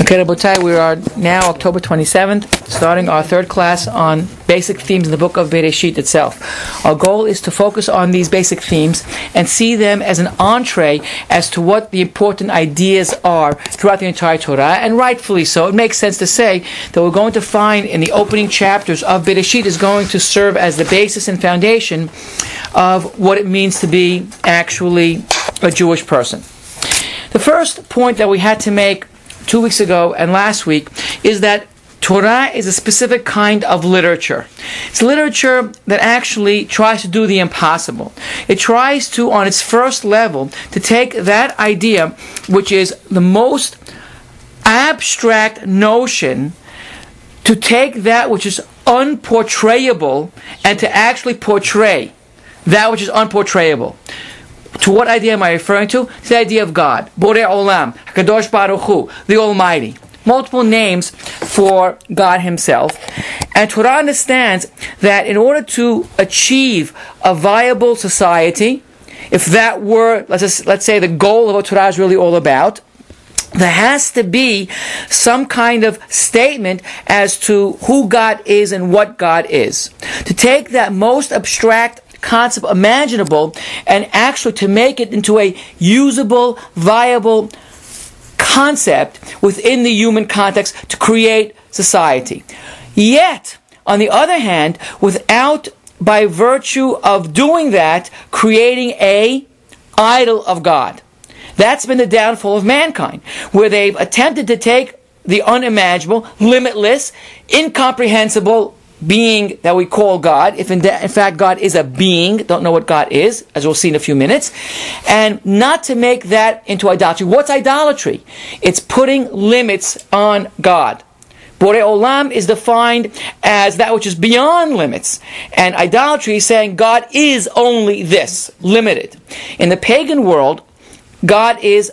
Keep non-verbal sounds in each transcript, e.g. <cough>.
Okay, Rabotai, we are now October 27th, starting our third class on basic themes in the book of Bereshit itself. Our goal is to focus on these basic themes and see them as an entree as to what the important ideas are throughout the entire Torah, and rightfully so. It makes sense to say that we're going to find in the opening chapters of Bereshit is going to serve as the basis and foundation of what it means to be actually a Jewish person. The first point that we had to make two weeks ago and last week is that Torah is a specific kind of literature. It's literature that actually tries to do the impossible. It tries to, on its first level, to take that idea, which is the most abstract notion, to take that which is unportrayable and to actually portray that which is unportrayable. To what idea am I referring to? The idea of God. Borei Olam, Hakadosh Baruch Hu, the Almighty. Multiple names for God Himself. And Torah understands that in order to achieve a viable society, if that were, let's, just, let's say, the goal of what Torah is really all about, there has to be some kind of statement as to who God is and what God is. To take that most abstract concept imaginable and actually to make it into a usable, viable concept within the human context to create society. Yet, on the other hand, without by virtue of doing that, creating a idol of God. That's been the downfall of mankind, where they've attempted to take the unimaginable, limitless, incomprehensible, being that we call God, if in, de- in, fact God is a being, don't know what God is, as we'll see in a few minutes, and not to make that into idolatry. What's idolatry? It's putting limits on God. Borei Olam is defined as that which is beyond limits. And idolatry is saying God is only this, limited. In the pagan world, God is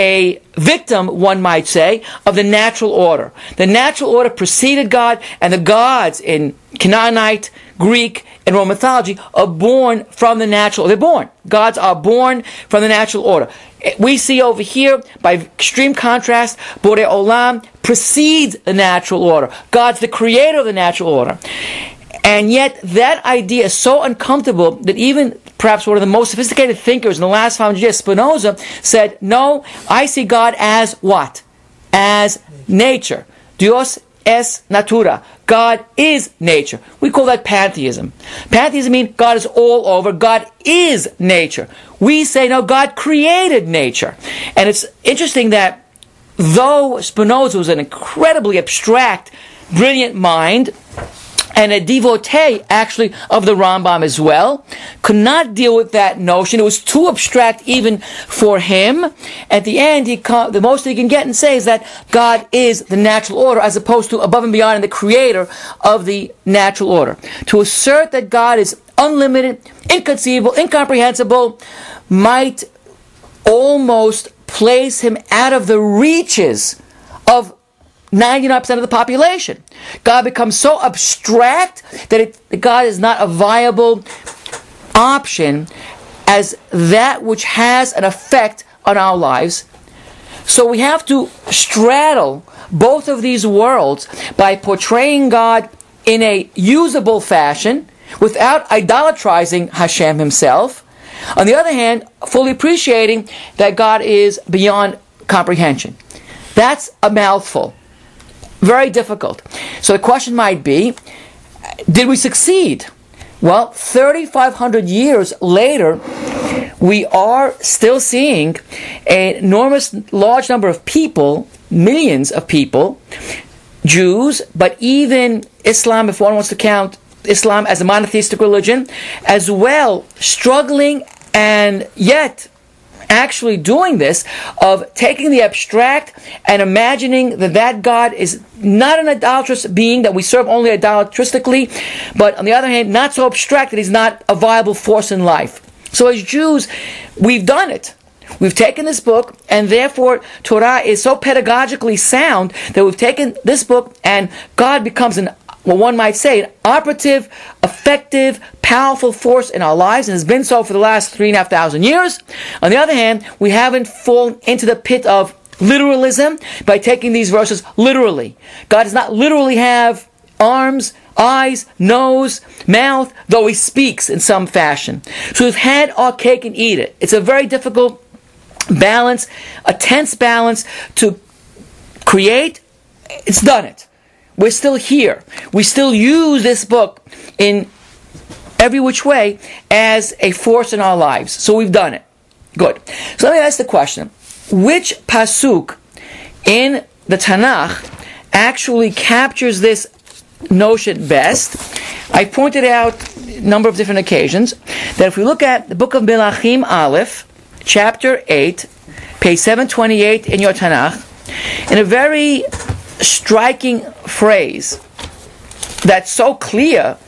a victim, one might say, of the natural order. The natural order preceded God, and the gods in Canaanite, Greek, and Roman mythology are born from the natural. They're born. Gods are born from the natural order. We see over here, by extreme contrast, Borei Olam precedes the natural order. God's the creator of the natural order. And yet, that idea is so uncomfortable that even perhaps one of the most sophisticated thinkers in the last 500 years, Spinoza, said, No, I see God as what? As nature. Deus sive natura. God is nature. We call that pantheism. Pantheism means God is all over. God is nature. We say, no, God created nature. And it's interesting that though Spinoza was an incredibly abstract, brilliant mind, and a devotee actually of the Rambam as well, could not deal with that notion. It was too abstract even for him. At the end, he the most he can get and say is that God is the natural order as opposed to above and beyond and the creator of the natural order. To assert that God is unlimited, inconceivable, incomprehensible, might almost place him out of the reaches of 99% of the population. God becomes so abstract that it, God is not a viable option as that which has an effect on our lives. So we have to straddle both of these worlds by portraying God in a usable fashion without idolatrizing Hashem himself. On the other hand, fully appreciating that God is beyond comprehension. That's a mouthful. Very difficult. So the question might be did we succeed? Well, 3,500 years later, we are still seeing an enormous large number of people, millions of people, Jews, but even Islam, if one wants to count Islam as a monotheistic religion, as well, struggling and yet actually doing this of taking the abstract and imagining that that God is not an idolatrous being that we serve only idolatristically, but on the other hand, not so abstract that he's not a viable force in life. So as Jews, we've done it. We've taken this book, and therefore Torah is so pedagogically sound that we've taken this book, and God becomes an well, one might say, an operative, effective, powerful force in our lives, and has been so for the last three and a half thousand years. On the other hand, we haven't fallen into the pit of literalism by taking these verses literally. God does not literally have arms, eyes, nose, mouth, though he speaks in some fashion. So we've had our cake and eat it. It's a very difficult balance, a tense balance to create. It's done it. We're still here. We still use this book in every which way as a force in our lives. So we've done it. Good. So let me ask the question. Which pasuk in the Tanakh actually captures this notion best? I pointed out a number of different occasions that if we look at the book of Melachim Aleph, chapter 8, page 728 in your Tanakh, in a very striking phrase that's so clear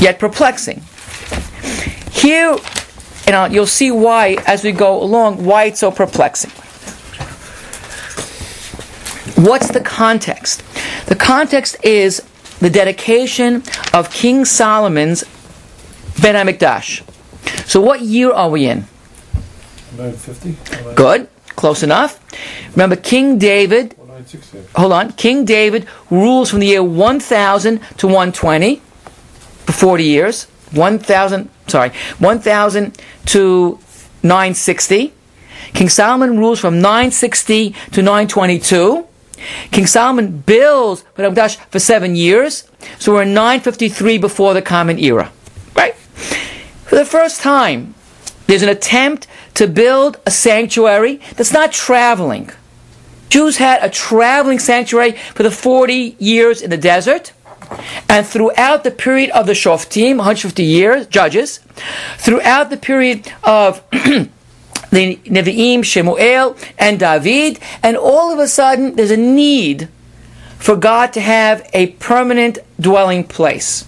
yet perplexing. Here, and uh, you'll see why as we go along, why it's so perplexing. What's the context? The context is the dedication of King Solomon's Bet HaMikdash. So, what year are we in? 950. Good, close enough. Remember, King David. Hold on. King David rules from the year 1000 to 120 for 40 years. 1000, sorry, 1000 to 960. King Solomon rules from 960 to 922. King Solomon builds for seven years. So we're in 953 before the Common Era. Right? For the first time, there's an attempt to build a sanctuary that's not traveling. Jews had a traveling sanctuary for the 40 years in the desert. And throughout the period of the Shoftim, 150 years, judges, throughout the period of <clears throat> the Nevi'im, Shemuel, and David, and all of a sudden there's a need for God to have a permanent dwelling place.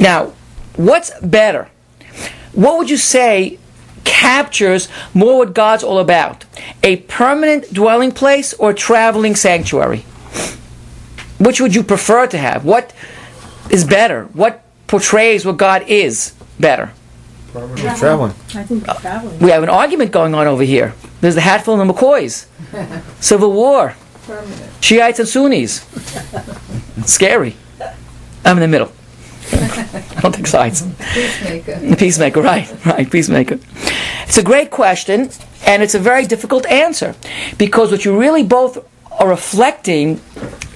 Now, what's better? What would you say captures more what God's all about? A permanent dwelling place or traveling sanctuary? Which would you prefer to have? What is better? What portrays what God is better? Traveling. I think traveling. We have an argument going on over here. There's the Hatfield and the McCoys. <laughs> Civil War. Permanent. Shiites and Sunnis. <laughs> Scary. I'm in the middle. I don't take sides. Peacemaker. The peacemaker, right, right, peacemaker. It's a great question, and it's a very difficult answer because what you really both are reflecting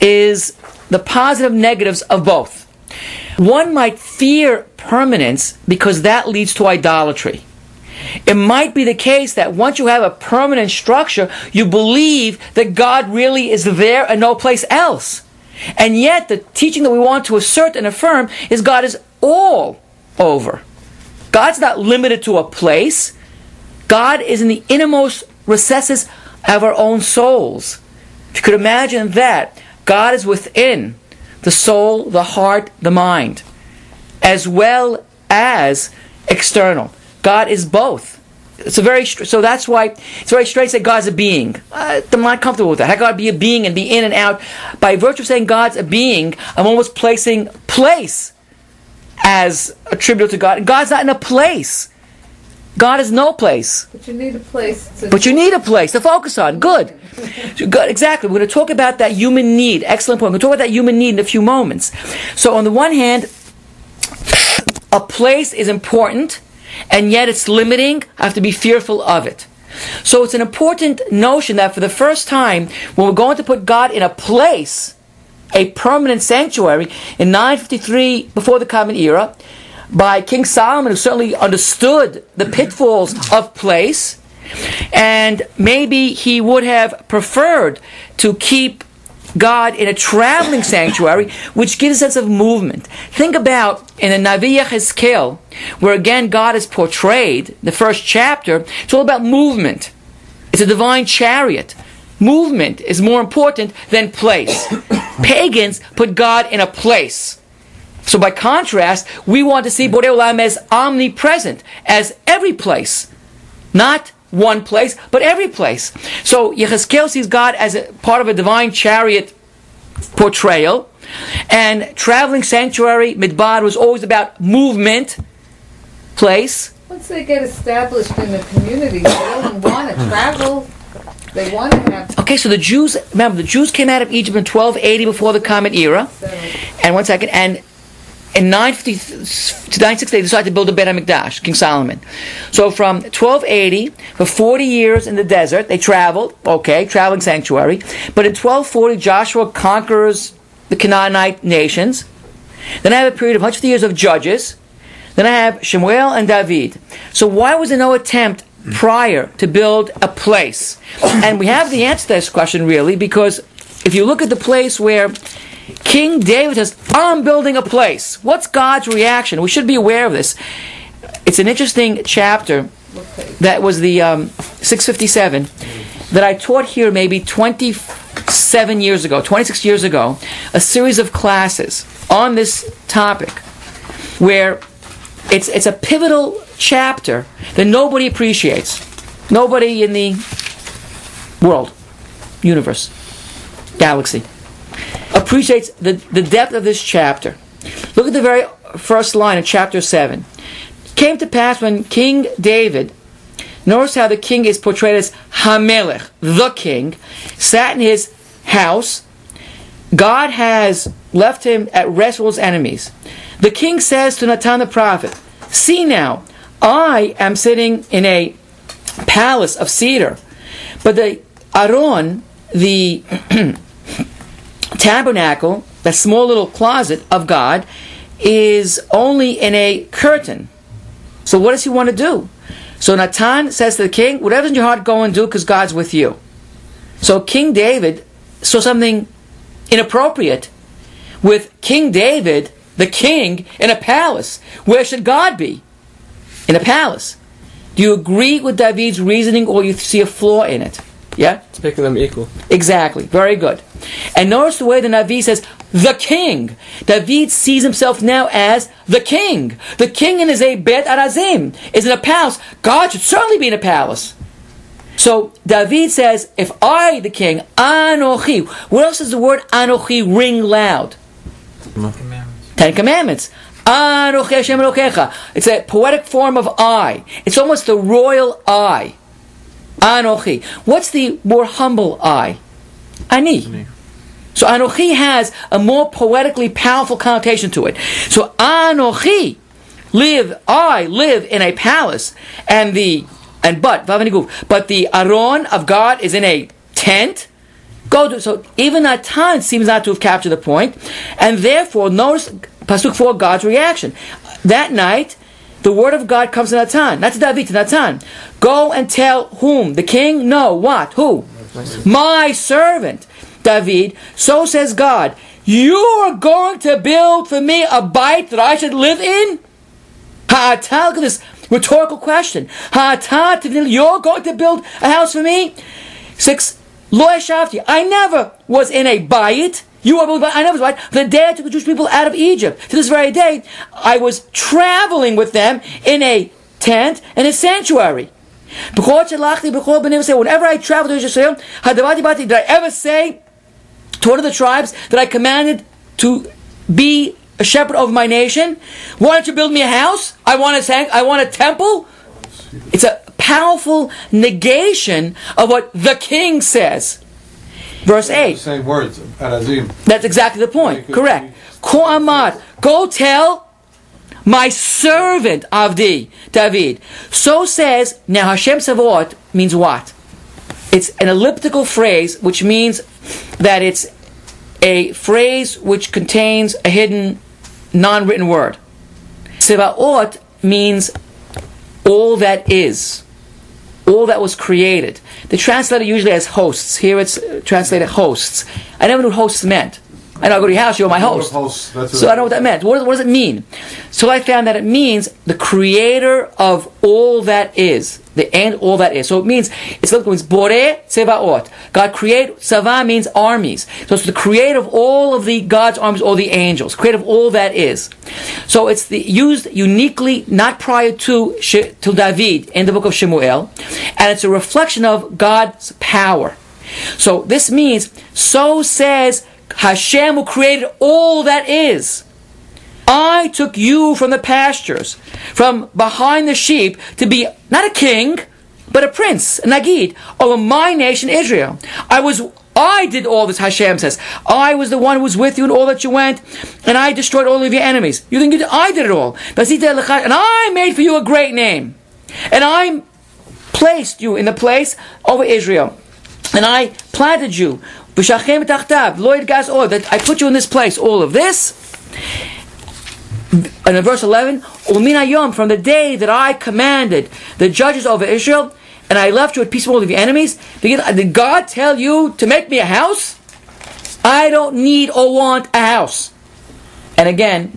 is the positive negatives of both. One might fear permanence because that leads to idolatry. It might be the case that once you have a permanent structure, you believe that God really is there and no place else. And yet, the teaching that we want to assert and affirm is God is all over. God's not limited to a place. God is in the innermost recesses of our own souls. If you could imagine that, God is within the soul, the heart, the mind, as well as external. God is both. It's a very so that's why it's very strange to say God's a being. Uh, I'm not comfortable with that. How God be a being and be in and out? By virtue of saying God's a being, I'm almost placing place as attributable to God. God's not in a place. God is no place. But you need a place to. But you need a place to focus on. Good. <laughs> Good. Exactly. We're going to talk about that human need. Excellent point. We're going to talk about that human need in a few moments. So, on the one hand, a place is important, and yet it's limiting. I have to be fearful of it. So, it's an important notion that for the first time, when we're going to put God in a place, a permanent sanctuary, in 953 before the Common Era, by King Solomon, who certainly understood the pitfalls of place, and maybe he would have preferred to keep God in a traveling sanctuary, which gives a sense of movement. Think about in the Navi Yechezkel, where again God is portrayed, the first chapter, it's all about movement. It's a divine chariot. Movement is more important than place. <coughs> Pagans put God in a place. So by contrast, we want to see Borei Olam as omnipresent, as every place. Not one place, but every place. So Yechezkel sees God as a part of a divine chariot portrayal. And traveling sanctuary, Midbar, was always about movement, place. Once they get established in the community, they don't want to travel. They want to have Okay, so the Jews, remember, the Jews came out of Egypt in 1280 before the Common era. And one second, and in 950 to 960, they decided to build a Bet HaMikdash, King Solomon. So from 1280, for 40 years in the desert, they traveled, okay, traveling sanctuary. But in 1240, Joshua conquers the Canaanite nations. Then I have a period of 150 years of judges. Then I have Shemuel and David. So why was there no attempt prior to build a place? And we have the answer to this question really because if you look at the place where King David says, I'm building a place. What's God's reaction? We should be aware of this. It's an interesting chapter that was the um, 657 that I taught here maybe 27 years ago, 26 years ago, a series of classes on this topic where it's, it's a pivotal chapter that nobody appreciates. Nobody in the world, universe, galaxy appreciates the, the depth of this chapter. Look at the very first line of chapter 7. It came to pass when King David, notice how the king is portrayed as Hamelech, the king, sat in his house. God has left him at rest with his enemies. The king says to Nathan the prophet, See now, I am sitting in a palace of cedar, but the Aaron, the <clears throat> tabernacle, that small little closet of God, is only in a curtain. So what does he want to do? So Natan says to the king, whatever's in your heart, go and do because God's with you. So King David saw something inappropriate with King David, the king, in a palace. Where should God be? In a palace. Do you agree with David's reasoning or you see a flaw in it? Yeah? It's making them equal. Exactly. Very good. And notice the way the Navi says, the king. David sees himself now as the king. The king in his a bet arazim is in a palace. God should certainly be in a palace. So David says, if I, the king, Anochi, what else does the word Anochi ring loud? Ten Commandments. Hashem Elokecha. It's a poetic form of I. It's almost the royal I. Anochi. What's the more humble I? Ani. So Anochi has a more poetically powerful connotation to it. So Anochi, live, I live in a palace, and the and but but the Aron of God is in a tent. Go to so even Natan seems not to have captured the point, and therefore notice pasuk four God's reaction. That night, the word of God comes to Natan, not to David, to Natan. Go and tell whom? The king? No. What? Who? My servant, David. So says God. You are going to build for me a bayit that I should live in? Ha'ata, look at this rhetorical question. Ha'ata, you're going to build a house for me? Six, Lo Shavti. I never was in a bayit. You are building I never was right. The day I took the Jewish people out of Egypt, to this very day, I was traveling with them in a tent in a sanctuary. Whenever I traveled to Israel, did I ever say to one of the tribes that I commanded to be a shepherd of my nation? Why don't you build me a house? I want a tank. I want a temple. It's a powerful negation of what the king says. Verse 8. Same words, That's exactly the point. Correct. Go tell my servant of Avdi, David. So says, now Hashem Savot means what? It's an elliptical phrase which means that it's a phrase which contains a hidden non written word. Sevaot means all that is, all that was created. The translator usually has hosts. Here it's translated hosts. I never knew hosts meant. I know I go to your house, you're my host. Host, So. I know what that meant. What does, what does it mean? So I found that it means the creator of all that is. The end, all that is. So it means, it's what it means, Bore Tsevaot. God create, Sava means armies. So it's the creator of all of the God's armies, all the angels. Creator of all that is. So it's the, used uniquely, not prior to, to David in the book of Shemuel. And it's a reflection of God's power. So this means, so says Hashem who created all that is. I took you from the pastures, from behind the sheep, to be not a king, but a prince, a Nagid, over my nation Israel. I was I did all this, Hashem says. I was the one who was with you in all that you went, and I destroyed all of your enemies. You think you did, I did it all. And I made for you a great name. And I placed you in the place over Israel. And I planted you. That I put you in this place. All of this. And in verse 11, from the day that I commanded the judges over Israel, and I left you at peace with all of your enemies, did God tell you to make me a house? I don't need or want a house. And again,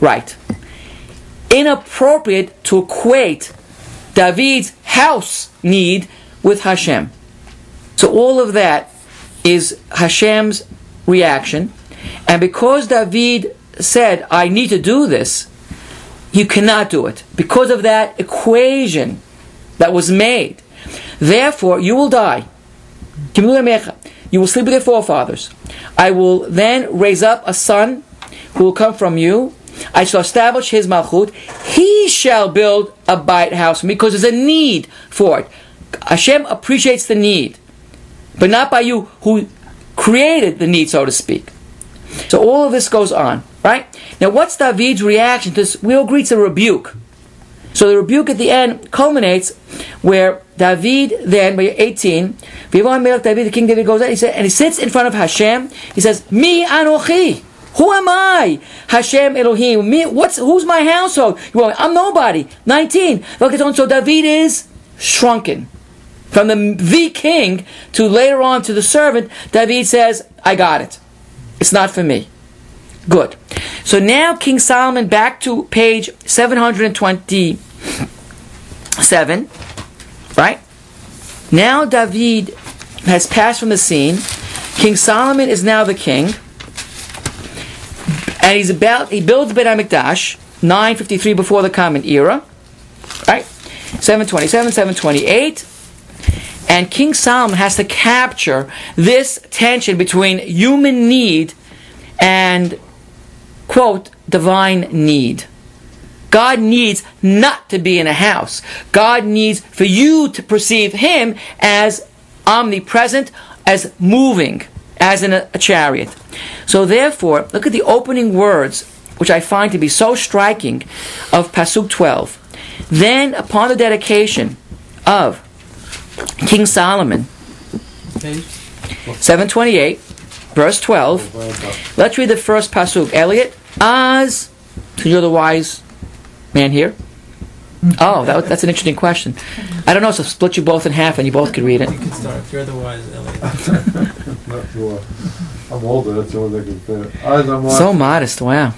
right. Inappropriate to equate David's house need with Hashem. So all of that is Hashem's reaction. And because David said, I need to do this, you cannot do it. Because of that equation that was made. Therefore, you will die. You will sleep with your forefathers. I will then raise up a son who will come from you. I shall establish his malchut. He shall build a bayit house because there's a need for it. Hashem appreciates the need, but not by you who created the need, so to speak. So all of this goes on, right? Now, what's David's reaction to this? Agree it's a rebuke. So the rebuke at the end culminates where David then, by 18, David, the king David goes out, he said, and he sits in front of Hashem. He says, "Mi anochi." Who am I? Hashem Elohim. Me, what's who's my household? Well, I'm nobody. 19. Look at So David is shrunken. From the the king to later on to the servant, David says, I got it. It's not for me. Good. So now King Solomon back to page 727. Right? Now David has passed from the scene. King Solomon is now the king. And he's about he builds Bet HaMikdash 953 before the common era. Right? 727, 728. And King Solomon has to capture this tension between human need and quote, divine need. God needs not to be in a house. God needs for you to perceive Him as omnipresent, as moving, as in a, a, chariot. So therefore, look at the opening words, which I find to be so striking, of Pasuk 12. Then, upon the dedication of King Solomon. 728, verse 12. Let's read the first pasuk. Elliot, as, you're the wise man here. Oh, that, that's an interesting question. I don't know, so split you both in half and you both can read it. You can start. You're the wise Elliot. <laughs> Not. I'm older, that's all I can say. So modest, wow.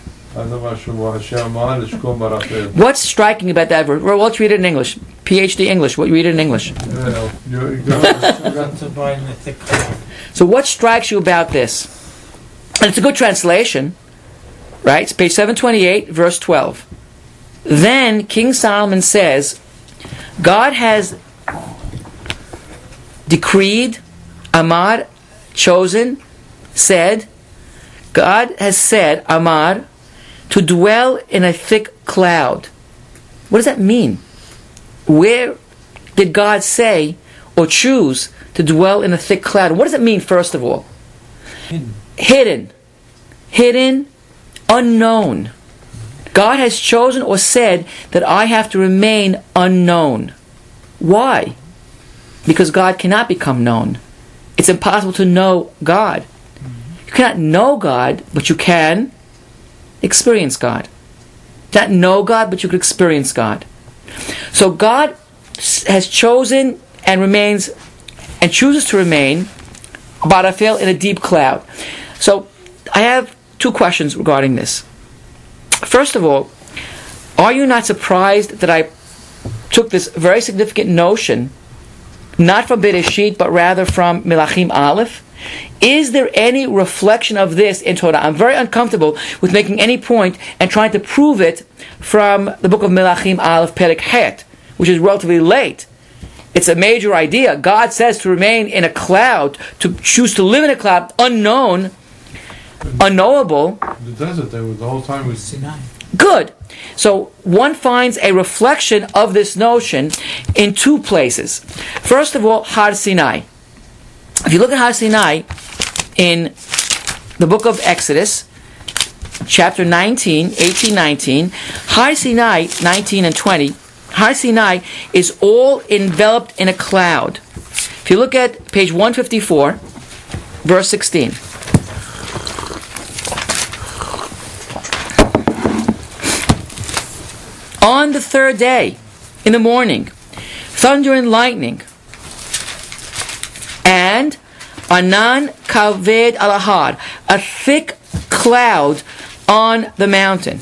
What's striking about that verse? Well, let's read it in English. PhD English. What you read it in English? Well, you- you got- you got- to buy in the thick cloud. So what strikes you about this? And it's a good translation, right? It's page 728, verse 12. Then King Solomon says, God has decreed, Amar, chosen, said, God has said, Amar, to dwell in a thick cloud. What does that mean? Where did God say or choose to dwell in a thick cloud? What does it mean, first of all? Hidden. Hidden. Hidden, unknown. God has chosen or said that I have to remain unknown. Why? Because God cannot become known. It's impossible to know God. You cannot know God, but you can experience God. Not know God, but you can experience God. So God has chosen and remains and chooses to remain Barafel in a deep cloud. So I have two questions regarding this. First of all, are you not surprised that I took this very significant notion, not from Bereshit, but rather from Melachim Aleph? Is there any reflection of this in Torah? I'm very uncomfortable with making any point and trying to prove it from the book of Melachim Aleph Perek Het, which is relatively late. It's a major idea. God says to remain in a cloud, to choose to live in a cloud, unknown, unknowable. The desert, they were the whole time was Sinai. Good. So one finds a reflection of this notion in two places. First of all, Har Sinai. If you look at Har Sinai in the book of Exodus, chapter 19, 18, 19, Har Sinai 19 and 20, Har Sinai is all enveloped in a cloud. If you look at page 154, verse 16. On the third day, in the morning, thunder and lightning, and anan kaved alahad, a thick cloud on the mountain.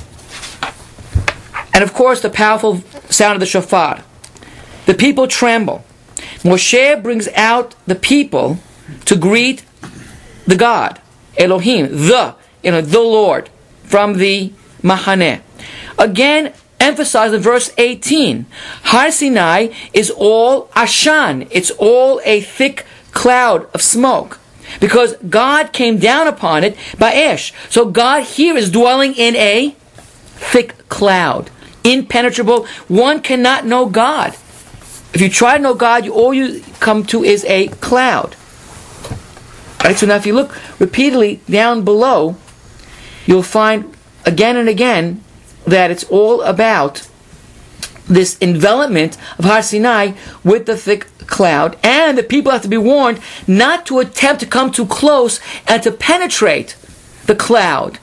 And of course, the powerful sound of the shofar. The people tremble. Moshe brings out the people to greet the God, Elohim, the, you know, the Lord, from the Mahaneh. Again, emphasized in verse 18, Har Sinai is all Ashan. It's all a thick cloud of smoke. Because God came down upon it by Esh. So God here is dwelling in a thick cloud. Impenetrable. One cannot know God. If you try to know God, all you come to is a cloud. Right? So now if you look repeatedly down below, you'll find again and again that it's all about this envelopment of Har Sinai with the thick cloud, and the people have to be warned not to attempt to come too close and to penetrate the cloud.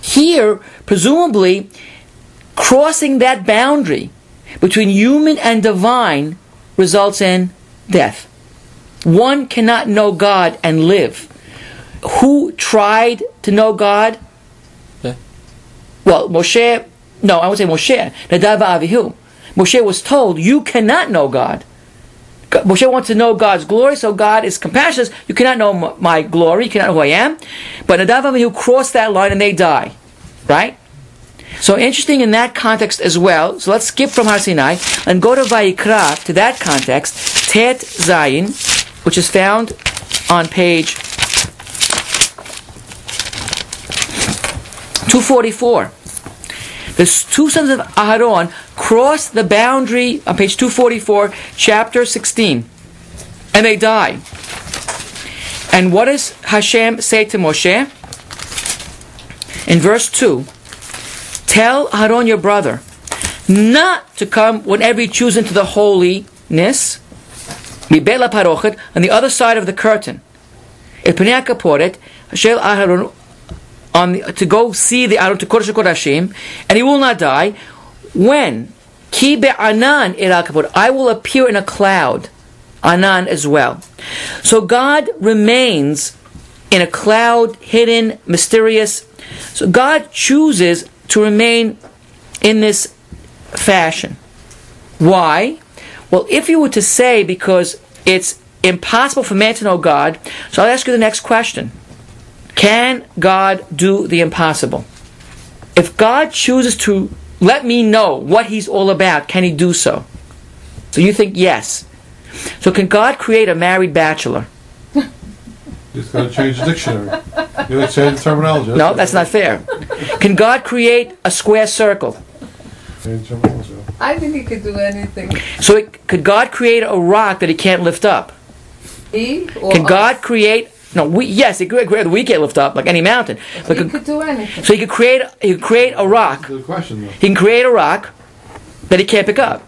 Here, presumably, crossing that boundary between human and divine results in death. One cannot know God and live. Who tried to know God? Yeah. Well, Moshe, no, I would say Moshe, Nadav Avihu. Moshe was told, you cannot know God. Moshe wants to know God's glory, so God is compassionate. You cannot know my glory, you cannot know who I am. But Nadav Avihu cross that line and they die. Right? So interesting in that context as well. So let's skip from Har Sinai and go to Vayikra, to that context. Tet Zayin, which is found on page 244. The two sons of Aharon cross the boundary on page 244, chapter 16, and they die. And what does Hashem say to Moshe? In verse 2, tell Aharon your brother not to come whenever you choose into the holiness, on the other side of the curtain. HaKaporet, Shel Aharon, on the, to go see the Aron to Kodesh Kodashim, and he will not die. When Ki be'anan el I will appear in a cloud, anan as well. So God remains in a cloud, hidden, mysterious. So God chooses to remain in this fashion. Why? Well, if you were to say because it's impossible for man to know God, so I'll ask you the next question. Can God do the impossible? If God chooses to let me know what He's all about, can He do so? So you think yes. So can God create a married bachelor? Just gotta change the dictionary. You gotta change the terminology. No, that's not fair. Can God create a square circle? Change terminology. I think he could do anything. So it, could God create a rock that He can't lift up? He or Can God us. create? No, we yes, He could create. We can't lift up like any mountain. But He could, could do anything. so He could create. He could create a rock. Good question though. He can create a rock that He can't pick up.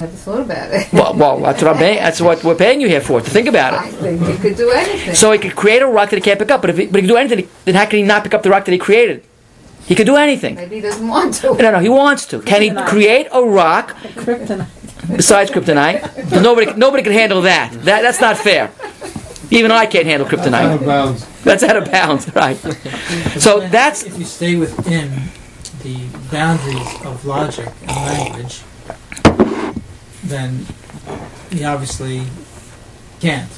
I just thought about it. Well, well that's what I'm paying. That's what we're paying you here for to think about it. I it. think he could do anything. So he could create a rock that he can't pick up. But if he, but he can do anything, then how can he not pick up the rock that he created? He could do anything. Maybe he doesn't want to. No, no, he wants to. Can he create a rock Kryptonite. besides kryptonite? Nobody, nobody can handle that. That that's not fair. Even I can't handle Out of kryptonite. bounds. That's out of bounds, right? So that's if you stay within the boundaries of logic and language, then he obviously can't.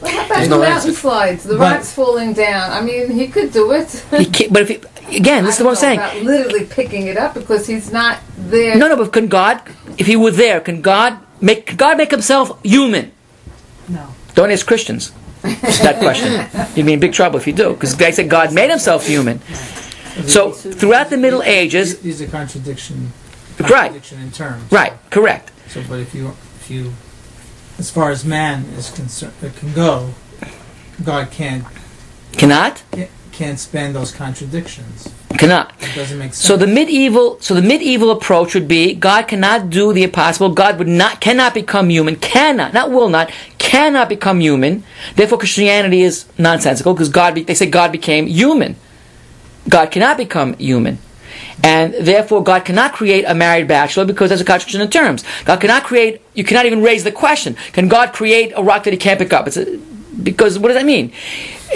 What about There's the no mountain answer. slides? The But- rocks falling down. I mean, he could do it. he can't, but if he, again, this is what I'm saying. About literally picking it up because he's not there. No, no, but can God, if he were there, can God make can God make himself human? Don't ask Christians that question. You'd be in big trouble if you do, because they said God made himself human. So throughout the Middle Ages, These are contradiction. Right. Contradiction in terms. right, correct. So, but if you, if you, as far as man is concerned, uh, can go, God can't Cannot, can't span those contradictions. Cannot. It doesn't make sense. So the medieval, so the medieval approach would be God cannot do the impossible. God would not, cannot become human. Cannot, not will not, cannot become human. Therefore, Christianity is nonsensical because God, be, they say God became human. God cannot become human. And therefore, God cannot create a married bachelor because there's a contradiction in terms. God cannot create, you cannot even raise the question, can God create a rock that he can't pick up? It's a, because what does that mean?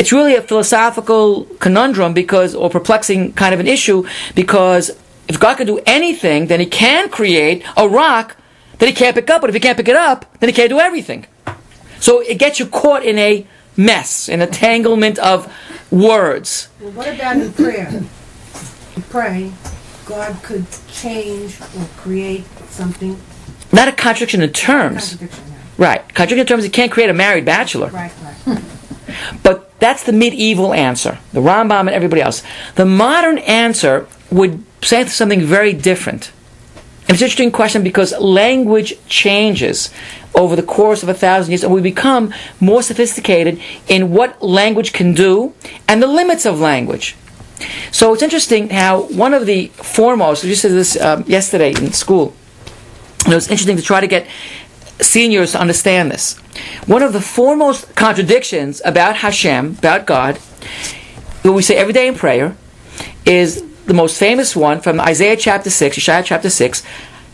It's really a philosophical conundrum because, or perplexing kind of an issue because if God can do anything, then he can create a rock that he can't pick up. But if he can't pick it up, then he can't do everything. So it gets you caught in a mess, an entanglement of words. Well, what about in prayer? You pray, God could change or create something. Not a contradiction in terms. Contradiction now. Right. Contradiction in terms, he can't create a married bachelor. Right, right. Hmm. But that's the medieval answer, the Rambam and everybody else. The modern answer would say something very different. And it's an interesting question because language changes over the course of a thousand years, and we become more sophisticated in what language can do and the limits of language. So it's interesting how one of the foremost, we just said this um, yesterday in school, it was interesting to try to get seniors to understand this. One of the foremost contradictions about Hashem, about God, that we say every day in prayer, is the most famous one from Isaiah chapter 6, Isaiah chapter 6.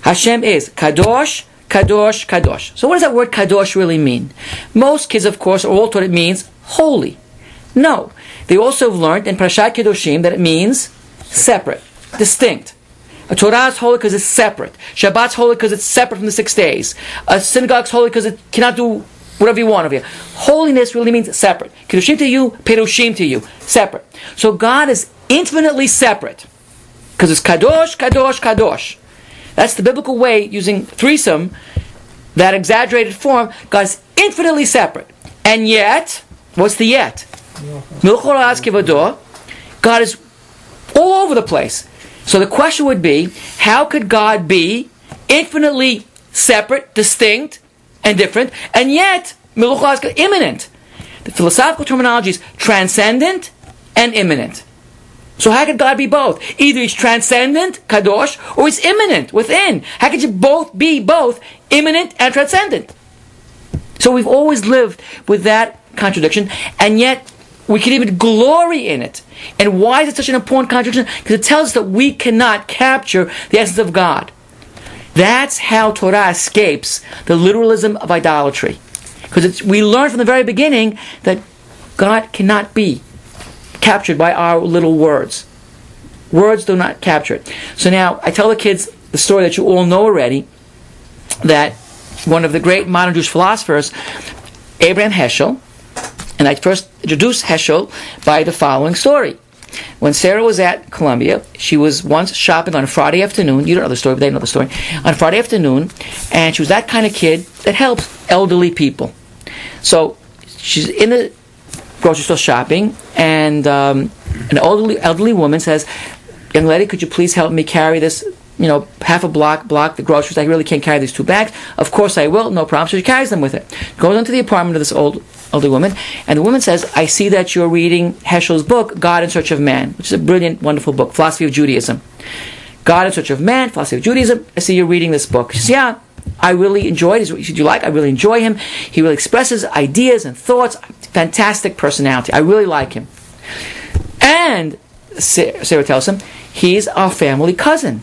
Hashem is Kadosh, Kadosh, Kadosh. So what does that word Kadosh really mean? Most kids, of course, are all taught it means holy. No. They also have learned in Parashat Kedoshim that it means separate, distinct. A Torah is holy because it's separate. Shabbat's holy because it's separate from the six days. A synagogue's holy because it cannot do whatever you want of you. Holiness really means separate. Kedoshim to you, Perushim to you, separate. So God is infinitely separate because it's Kadosh, Kadosh, Kadosh. That's the biblical way using threesome, that exaggerated form. God's infinitely separate, and yet, what's the yet? God is all over the place. So the question would be, how could God be infinitely separate, distinct, and different, and yet Milchoraz immanent? The philosophical terminology is transcendent and immanent. So how could God be both? Either he's transcendent, kadosh, or he's immanent, within. How could you both be both immanent and transcendent? So we've always lived with that contradiction, and yet we can even glory in it. And why is it such an important contradiction? Because it tells us that we cannot capture the essence of God. That's how Torah escapes the literalism of idolatry. Because we learn from the very beginning that God cannot be captured by our little words. Words do not capture it. So now I tell the kids the story that you all know already that one of the great modern Jewish philosophers, Abraham Heschel, and I first introduced Heschel by the following story. When Sarah was at Columbia, she was once shopping on a Friday afternoon. You don't know the story, but they know the story. On Friday afternoon, and she was that kind of kid that helps elderly people. So she's in the grocery store shopping, and um, an elderly elderly woman says, "Young lady, could you please help me carry this?" You know, half a block, block the groceries. I really can't carry these two bags. Of course I will, no problem. So she carries them with her. Goes into the apartment of this old elderly woman, and the woman says, I see that you're reading Heschel's book, God in Search of Man, which is a brilliant, wonderful book, Philosophy of Judaism. God in Search of Man, Philosophy of Judaism. I see you're reading this book. She says, Yeah, I really enjoyed it. Did you like? I really enjoy him. He really expresses ideas and thoughts. Fantastic personality. I really like him. And Sarah tells him, he's our family cousin.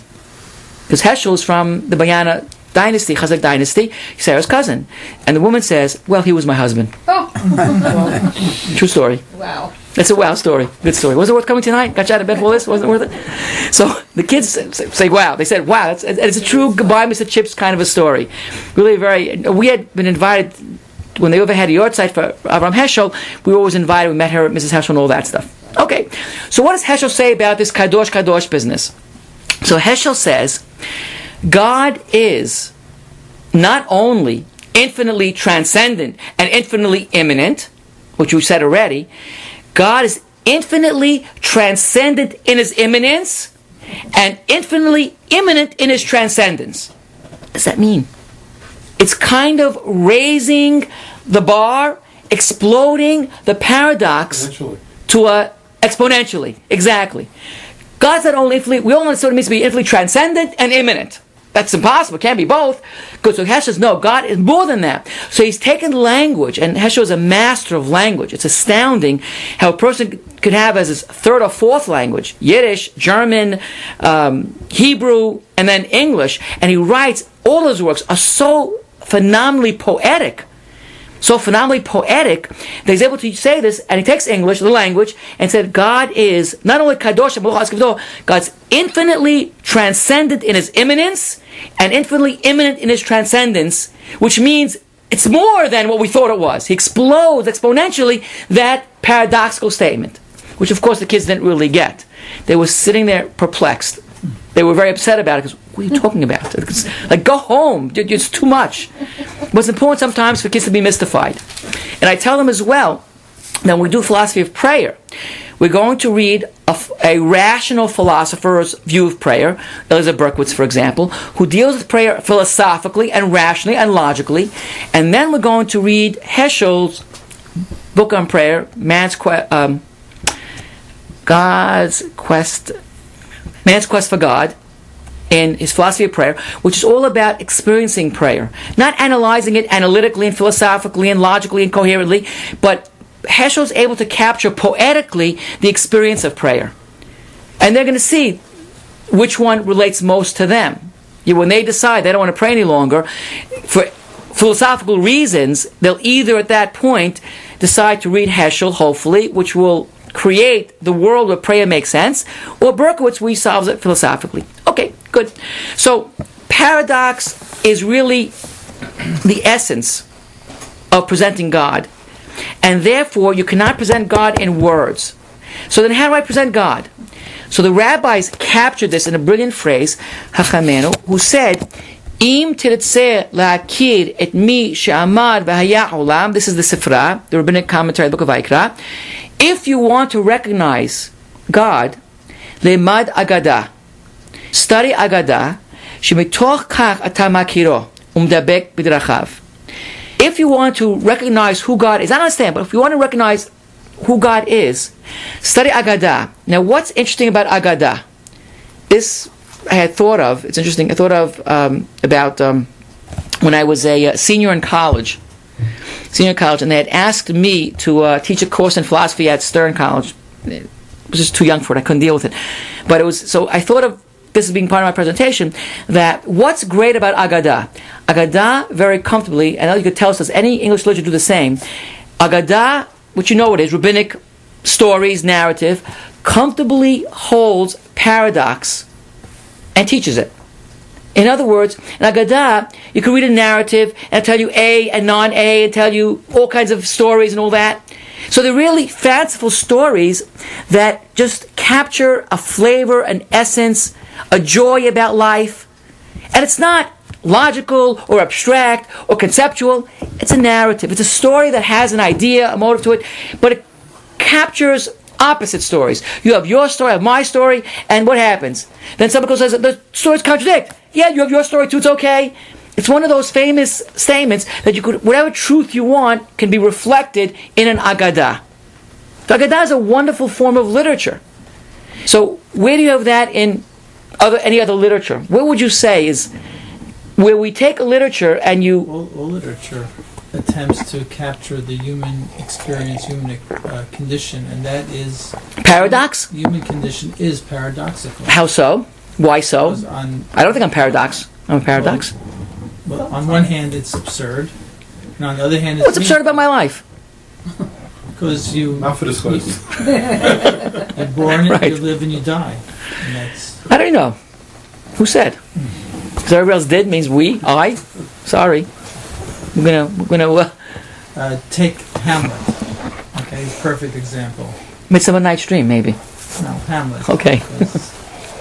Because Heschel is from the Bayana dynasty, Chazak dynasty, Sarah's cousin. And the woman says, Well, he was my husband. Oh, <laughs> True story. wow. That's a wow story. Good story. Was it worth coming tonight? Got you out of bed for this? Wasn't it worth it? So the kids say, say wow. They said, wow, it's, it's a true goodbye, Mr. Chips kind of a story. Really very. We had been invited when they ever had a yahrzeit for Avram Heschel. We were always invited. We met her, Mrs. Heschel, and all that stuff. Okay. So what does Heschel say about this Kadosh Kadosh business? So Heschel says, God is not only infinitely transcendent and infinitely immanent, which we said already, God is infinitely transcendent in his immanence and infinitely immanent in his transcendence. What does that mean? It's kind of raising the bar, exploding the paradox to a exponentially. Exactly. God's not only infinitely, we all understand what it means to be infinitely transcendent and immanent. That's impossible. It can't be both. Because so Hesh says, no, God is more than that. So he's taken language, and Heschel is a master of language. It's astounding how a person could have as his third or fourth language Yiddish, German, um, Hebrew, and then English. And he writes, all his works are so phenomenally poetic so phenomenally poetic that he's able to say this, and he takes English, the language, and said, God is not only Kadosh, God's infinitely transcendent in his immanence and infinitely immanent in his transcendence, which means it's more than what we thought it was. He explodes exponentially that paradoxical statement, which of course the kids didn't really get. They were sitting there perplexed. They were very upset about it because what are you talking about? Like go home. It's too much. It's important sometimes for kids to be mystified. And I tell them as well that when we do philosophy of prayer, we're going to read a, a, rational philosopher's view of prayer, Eliezer Berkovits, for example, who deals with prayer philosophically and rationally and logically. And then we're going to read Heschel's book on prayer, Man's que- um, God's Quest, Man's Quest for God, in his philosophy of prayer, which is all about experiencing prayer, not analyzing it analytically and philosophically and logically and coherently, but Heschel's able to capture poetically the experience of prayer. And they're going to see which one relates most to them. When they decide they don't want to pray any longer, for philosophical reasons, they'll either at that point decide to read Heschel, hopefully, which will create the world where prayer makes sense, or Berkovits, we solves it philosophically. Okay, good. So, paradox is really the essence of presenting God. And therefore, you cannot present God in words. So then, how do I present God? So the rabbis captured this in a brilliant phrase, Hachamenu, who said, Im la'akir et mi she'amad v'haya olam. This is the Sifra, the rabbinic commentary, the book of Vayikra. If you want to recognize God, lemad agada. Study agada, שמתוך כך אתה מכירו ומדבק בדרכיו. If you want to recognize who God is, I don't understand, but if you want to recognize who God is, study Agadah. Now, what's interesting about Agadah? This I had thought of. It's interesting. I thought of um, about um, when I was a uh, senior in college, senior college, and they had asked me to uh, teach a course in philosophy at Stern College. I was just too young for it. I couldn't deal with it. But it was so I thought of this as being part of my presentation that what's great about Agadah? Agadah very comfortably, and you could tell us does any English literature do the same? Agadah, which you know what it is, rabbinic stories, narrative, comfortably holds paradox and teaches it. In other words, in Agadah, you can read a narrative and tell you A and non-A and tell you all kinds of stories and all that. So they're really fanciful stories that just capture a flavor, an essence, a joy about life. And it's not logical or abstract or conceptual. It's a narrative. It's a story that has an idea, a motive to it, but it captures opposite stories. You have your story, I have my story, and what happens? Then somebody goes, says, the stories contradict. Yeah, you have your story too, it's okay. It's one of those famous statements that you could, whatever truth you want can be reflected in an Agadah. So Agadah is a wonderful form of literature. So where do you have that in other, any other literature? What would you say is where we take a literature and you... All, all literature attempts to capture the human experience, human uh, condition, and that is... Paradox? Human condition is paradoxical. How so? Why so? On, I don't think I'm paradox. I'm a paradox. Well, well, on one hand, it's absurd, and on the other hand, it's What's absurd about my life? Because you, Not for this you, class. you're born, Right. you live, and you die. And that's I don't know. Who said? Because everybody else did means we, I. Sorry. We're gonna, we're gonna, uh, uh, take Hamlet. Okay, perfect example. Midsummer Night's Dream, maybe. No, Hamlet. Okay.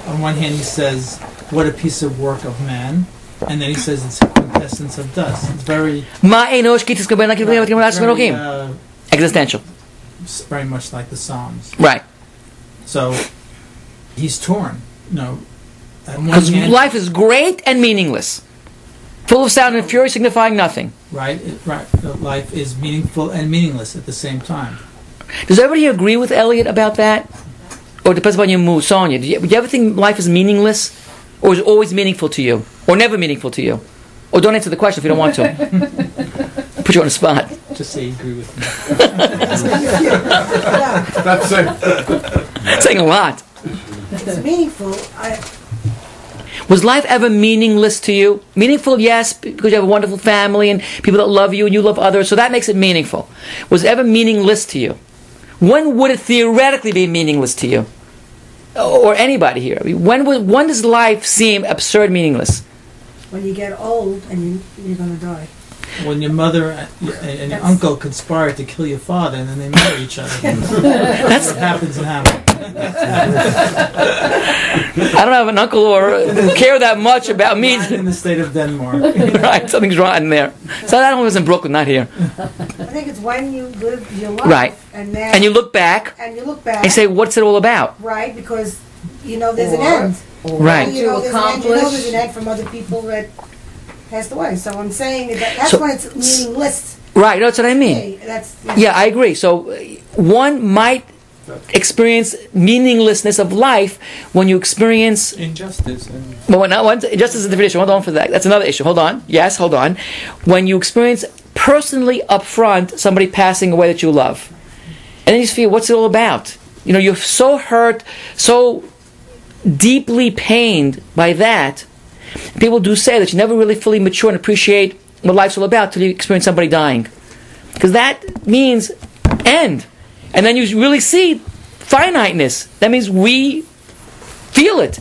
On one hand, he says, "What a piece of work of man," and then he says it's a quintessence of dust. It's very, Ma enosh kitis kabel na very uh, Existential. very much like the Psalms. Right. So he's torn. You know, Because life is great and meaningless. Full of sound and fury signifying nothing. right, right. Life is meaningful and meaningless at the same time. Does everybody agree with Elliot about that? Or it depends upon your mood, Sonia. Do you, do you ever think life is meaningless? Or is it always meaningful to you? Or never meaningful to you? Or don't answer the question if you don't want to. <laughs> Put you on the spot. Just say you agree with me. <laughs> That's it. Saying a lot. It's meaningful. I, Was life ever meaningless to you? Meaningful, yes, because you have a wonderful family and people that love you and you love others, so that makes it meaningful. Was it ever meaningless to you? When would it theoretically be meaningless to you? Or anybody here? When, would, when does life seem absurd meaningless? when you get old and you, you're gonna die. When your mother and and your That's- uncle conspire to kill your father, and then they marry each other. <laughs> That's what happens in heaven. I don't have an uncle or care that much about me. Not in the state of Denmark. <laughs> right, something's rotten there. So that one was in Brooklyn, not here. I think it's when you live your life Right. and then And you look back and you look back and say, what's it all about? right because you know there's Or- an end. Right. You know To there's an end. You know accomplish- there's an end from other people that passed away. So I'm saying that that's So- when it's meaningless. Right, that's what I mean. Hey, that's Yeah, I agree. So uh, one might experience meaninglessness of life when you experience Injustice and well, when not one just as a definition. Hold on for that. That's another issue. Hold on. Yes, hold on. When you experience personally up front somebody passing away that you love, and then you just feel, what's it all about? You know, you're so hurt, so deeply pained by that. People do say that you never really fully mature and appreciate what life's all about till you experience somebody dying, because that means end, and then you really see finiteness. That means we feel it.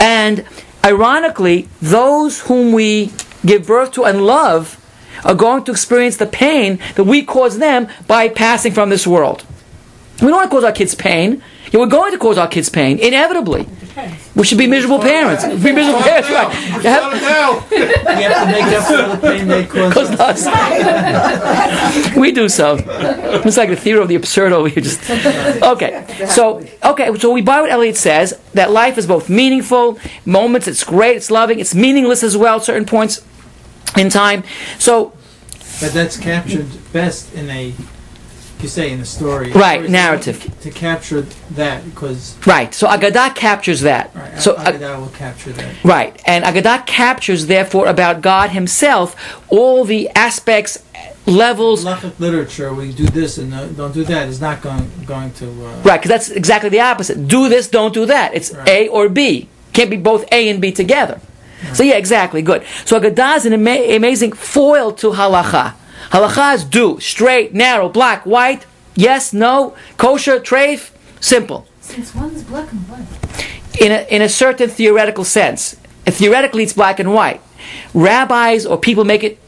And ironically, those whom we give birth to and love are going to experience the pain that we cause them by passing from this world. We don't want to cause our kids pain. Yeah, we're going to cause our kids pain, inevitably. We should be miserable parents. Be miserable parents, right. <laughs> You have- Shut it down. We have to make up for the pain they caused cause us. us. <laughs> we do so. It's like the theater of the absurd over here. Just okay. So okay. So we buy what Eliot says that life is both meaningful moments. It's great. It's loving. It's meaningless as well. Certain points in time. So But that's captured best in a, you say, in the story. Right, narrative. To, to capture that, because right. So Agadah captures that. right, So. Agadah will capture that. Right, and Agadah captures, therefore, about God Himself all the aspects, levels. Halachic literature, we do this and no, don't do that, is not going going to. Uh, Right, because that's exactly the opposite. Do this, don't do that. It's Right. A or B. Can't be both A and B together. So yeah, exactly. Good. So Agadah is an ama- amazing foil to halacha. Halacha is do, straight, narrow, black, white, yes, no, kosher, treif, simple. Since is black and white? in a, in a certain theoretical sense. And theoretically, it's black and white. Rabbis or people make it,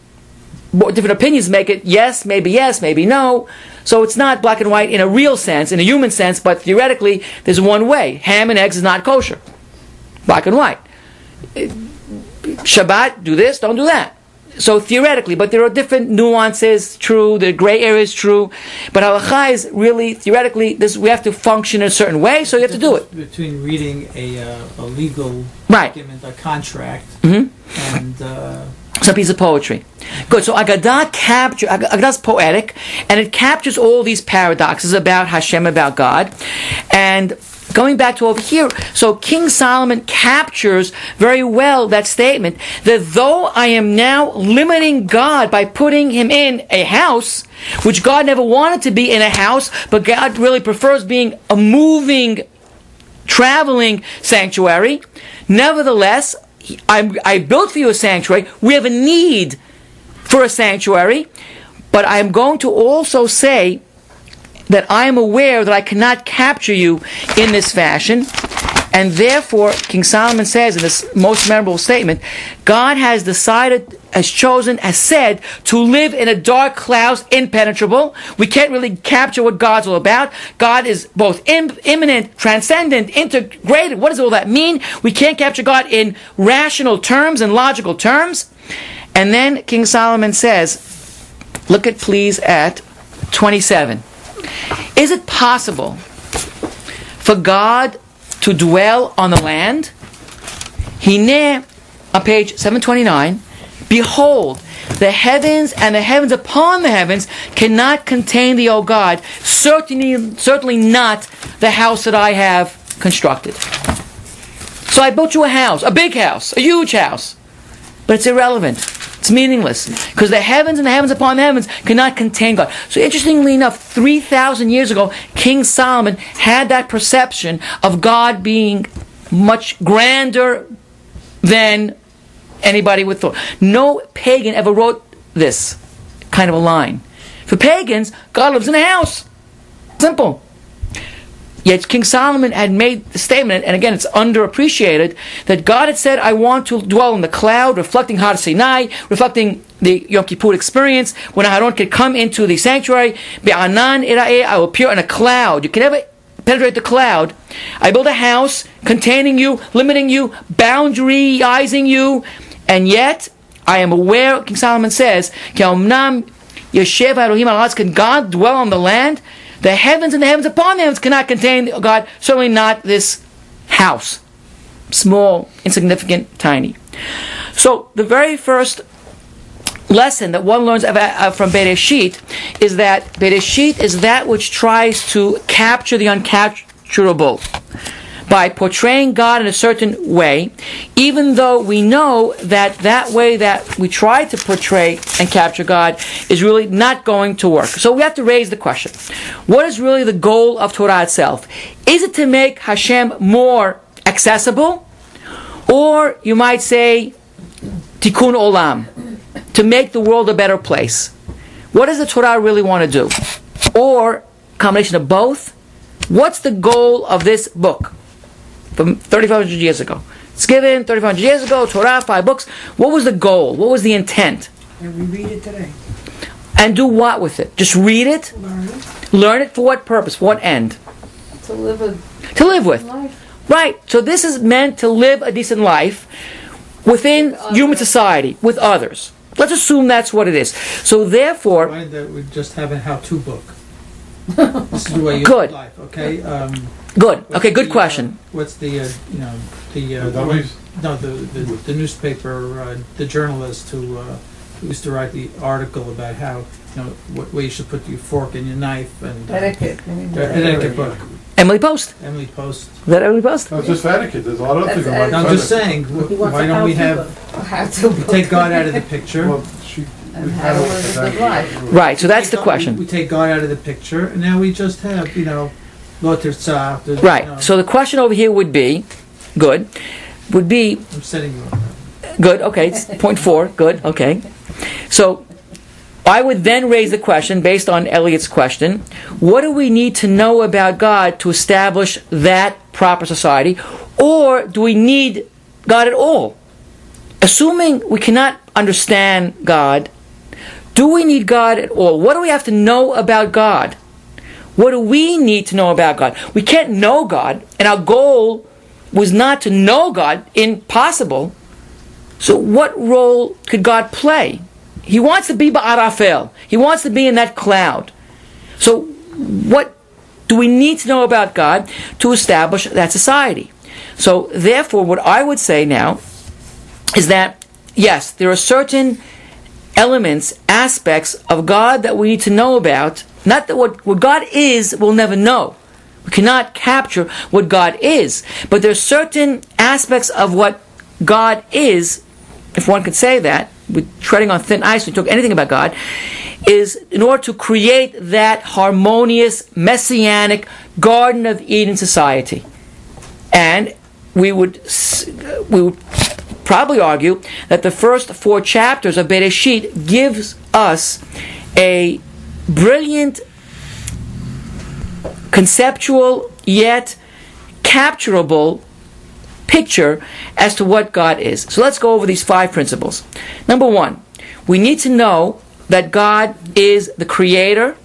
different opinions make it yes, maybe yes, maybe no. So it's not black and white in a real sense, in a human sense, but theoretically, there's one way. Ham and eggs is not kosher. Black and white. Shabbat, do this, don't do that. So theoretically, but there are different nuances. True, the gray area is true, but halacha is really theoretically. This we have to function in a certain way, so you have to do it. Between reading a, uh, a legal Right. document, a contract, Mhm. and uh, a piece of poetry. Good. So Agadah capture Agadah's poetic, and it captures all these paradoxes about Hashem, about God, and. Going back to over here, so King Solomon captures very well that statement that though I am now limiting God by putting him in a house, which God never wanted to be in a house, but God really prefers being a moving traveling sanctuary. Nevertheless, I'm, I built for you a sanctuary. We have a need for a sanctuary, but I'm going to also say that I am aware that I cannot capture you in this fashion. And therefore, King Solomon says in this most memorable statement, God has decided, has chosen, has said to live in a dark cloud, impenetrable. We can't really capture what God's all about. God is both Im- immanent, transcendent, integrated. What does all that mean? We can't capture God in rational terms and logical terms. And then King Solomon says, look at please at 27. Is it possible for God to dwell on the land? Hine, on page 729, behold, the heavens and the heavens upon the heavens cannot contain thee, O God, certainly, certainly not the house that I have constructed. So I built you a house, a big house, a huge house. But it's irrelevant. It's meaningless. Because the heavens and the heavens upon the heavens cannot contain God. So interestingly enough, 3,000 years ago, King Solomon had that perception of God being much grander than anybody would thought. No pagan ever wrote this kind of a line. For pagans, God lives in a house. Simple. Yet King Solomon had made the statement, and again it's underappreciated, that God had said, I want to dwell in the cloud, reflecting Har Sinai, reflecting the Yom Kippur experience, when Aharon could come into the sanctuary, Be'anan ira'eh, I will appear in a cloud. You can never penetrate the cloud. I build a house containing you, limiting you, boundaryizing you, and yet I am aware, King Solomon says, Can God dwell on the land? The heavens and the heavens upon the heavens cannot contain God, certainly not this house. Small, insignificant, tiny. So, the very first lesson that one learns uh, from Bereshit is that Bereshit is that which tries to capture the uncapturable by portraying God in a certain way, even though we know that that way that we try to portray and capture God is really not going to work. So we have to raise the question what is really the goal of Torah itself? Is it to make Hashem more accessible? Or you might say, tikkun olam, to make the world a better place. What does the Torah really want to do? Or combination of both? What's the goal of this book? From 3,500 years ago. It's given 3,500 years ago, Torah, five books. What was the goal? What was the intent? And we read it today. And do what with it? Just read it? Learn it. Learn it for what purpose? For what end? To live a To live with. life. Right. So this is meant to live a decent life within With human society, with others. Let's assume that's what it is. So therefore, Why that we just have a how-to book? <laughs> This is the way you Good. live life, okay? Um, good. what's Okay, good the, question. Uh, what's the, uh, you know, the, The uh, dummies? no, the, the, the newspaper, uh, the journalist who, uh, who used to write the article about how, you know, what, way you should put your fork and your knife and. uh, Etiquette. I mean, the etiquette book, Emily Post. Emily Post. Is that Emily Post? No, it's just etiquette, there's a lot of other That's things. about I'm just etiquette. saying, wh- He wants why a don't we how-to have, book. How to we take God out of the picture? Well, she. And how to live a good life. Right. So that's Take the God- question. We take God out of the picture, and now we just have, you know, Lotter Tzah. the- you know, Right. So the question over here would be, good, would be I'm setting you up. Good. Okay. It's point four. Good. Okay. So I would then raise the question based on Eliot's question what do we need to know about God to establish that proper society? Or do we need God at all? Assuming we cannot understand God, do we need God at all? What do we have to know about God? What do we need to know about God? We can't know God, and our goal was not to know God, impossible. So, what role could God play? He wants to be Ba'arafel. He wants to be in that cloud. So, what do we need to know about God to establish that society? So, therefore, what I would say now is that, yes, there are certain elements, aspects of God that we need to know about. Not that what, what God is, we'll never know. We cannot capture what God is. But there are certain aspects of what God is, if one could say that, with treading on thin ice, we talk anything about God, is in order to create that harmonious, messianic Garden of Eden society. And we would we would probably argue that the first four chapters of Bereshit gives us a brilliant conceptual yet capturable picture as to what God is. So let's go over these five principles. Number one, we need to know that God is the creator,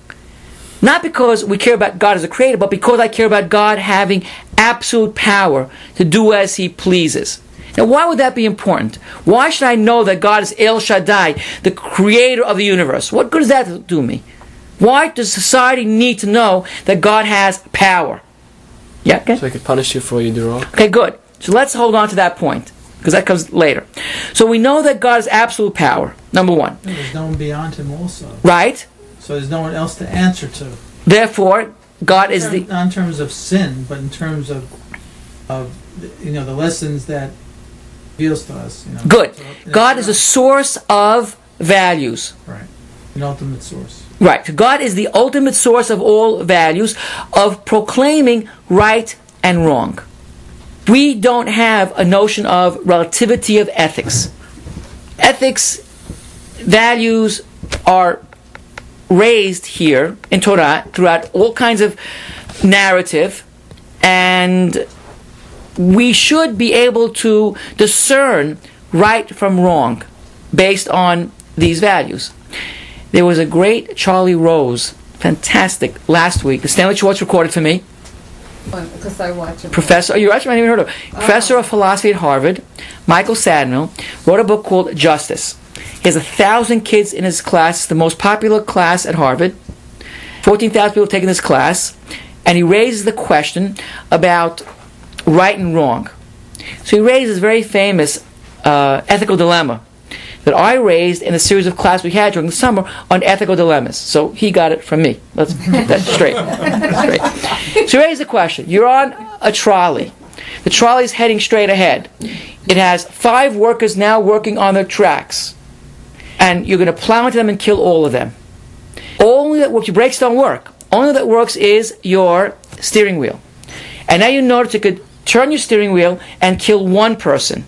not because we care about God as a creator, but because I care about God having absolute power to do as he pleases. Now, why would that be important? Why should I know that God is El Shaddai, the creator of the universe? What good does that do me? Why does society need to know that God has power? Yeah, okay? So he could punish you for what you do wrong. Okay, good. So let's hold on to that point because that comes later. So we know that God has absolute power, number one, There's no one beyond him also. right? So there's no one else to answer to. Therefore, God is the. Not in terms of sin, but in terms of, of, you know, the lessons that reveals to us, you know. Good. So, God is a source of values. Right. An ultimate source. Right. God is the ultimate source of all values, of proclaiming right and wrong. We don't have a notion of relativity of ethics. Ethics values are raised here in Torah throughout all kinds of narrative, and we should be able to discern right from wrong based on these values. There was a great Charlie Rose, fantastic, last week. The Stanley Schwartz recorded for me. Because I watch it. Professor, oh, you're actually I haven't even heard of. Oh. Professor of philosophy at Harvard, Michael Sandel, wrote a book called Justice. He has a thousand kids in his class, It's the most popular class at Harvard. 14,000 people taking this class, and he raises the question about right and wrong. So he raises a very famous uh, ethical dilemma that I raised in a series of classes we had during the summer on ethical dilemmas. So he got it from me. Let's get that straight. <laughs> straight. So he raised the question. You're on a trolley. The trolley is heading straight ahead. It has five workers now working on their tracks. And you're going to plow into them and kill all of them. Only that works, your brakes don't work. Only that works is your steering wheel. And now you notice you could turn your steering wheel and kill one person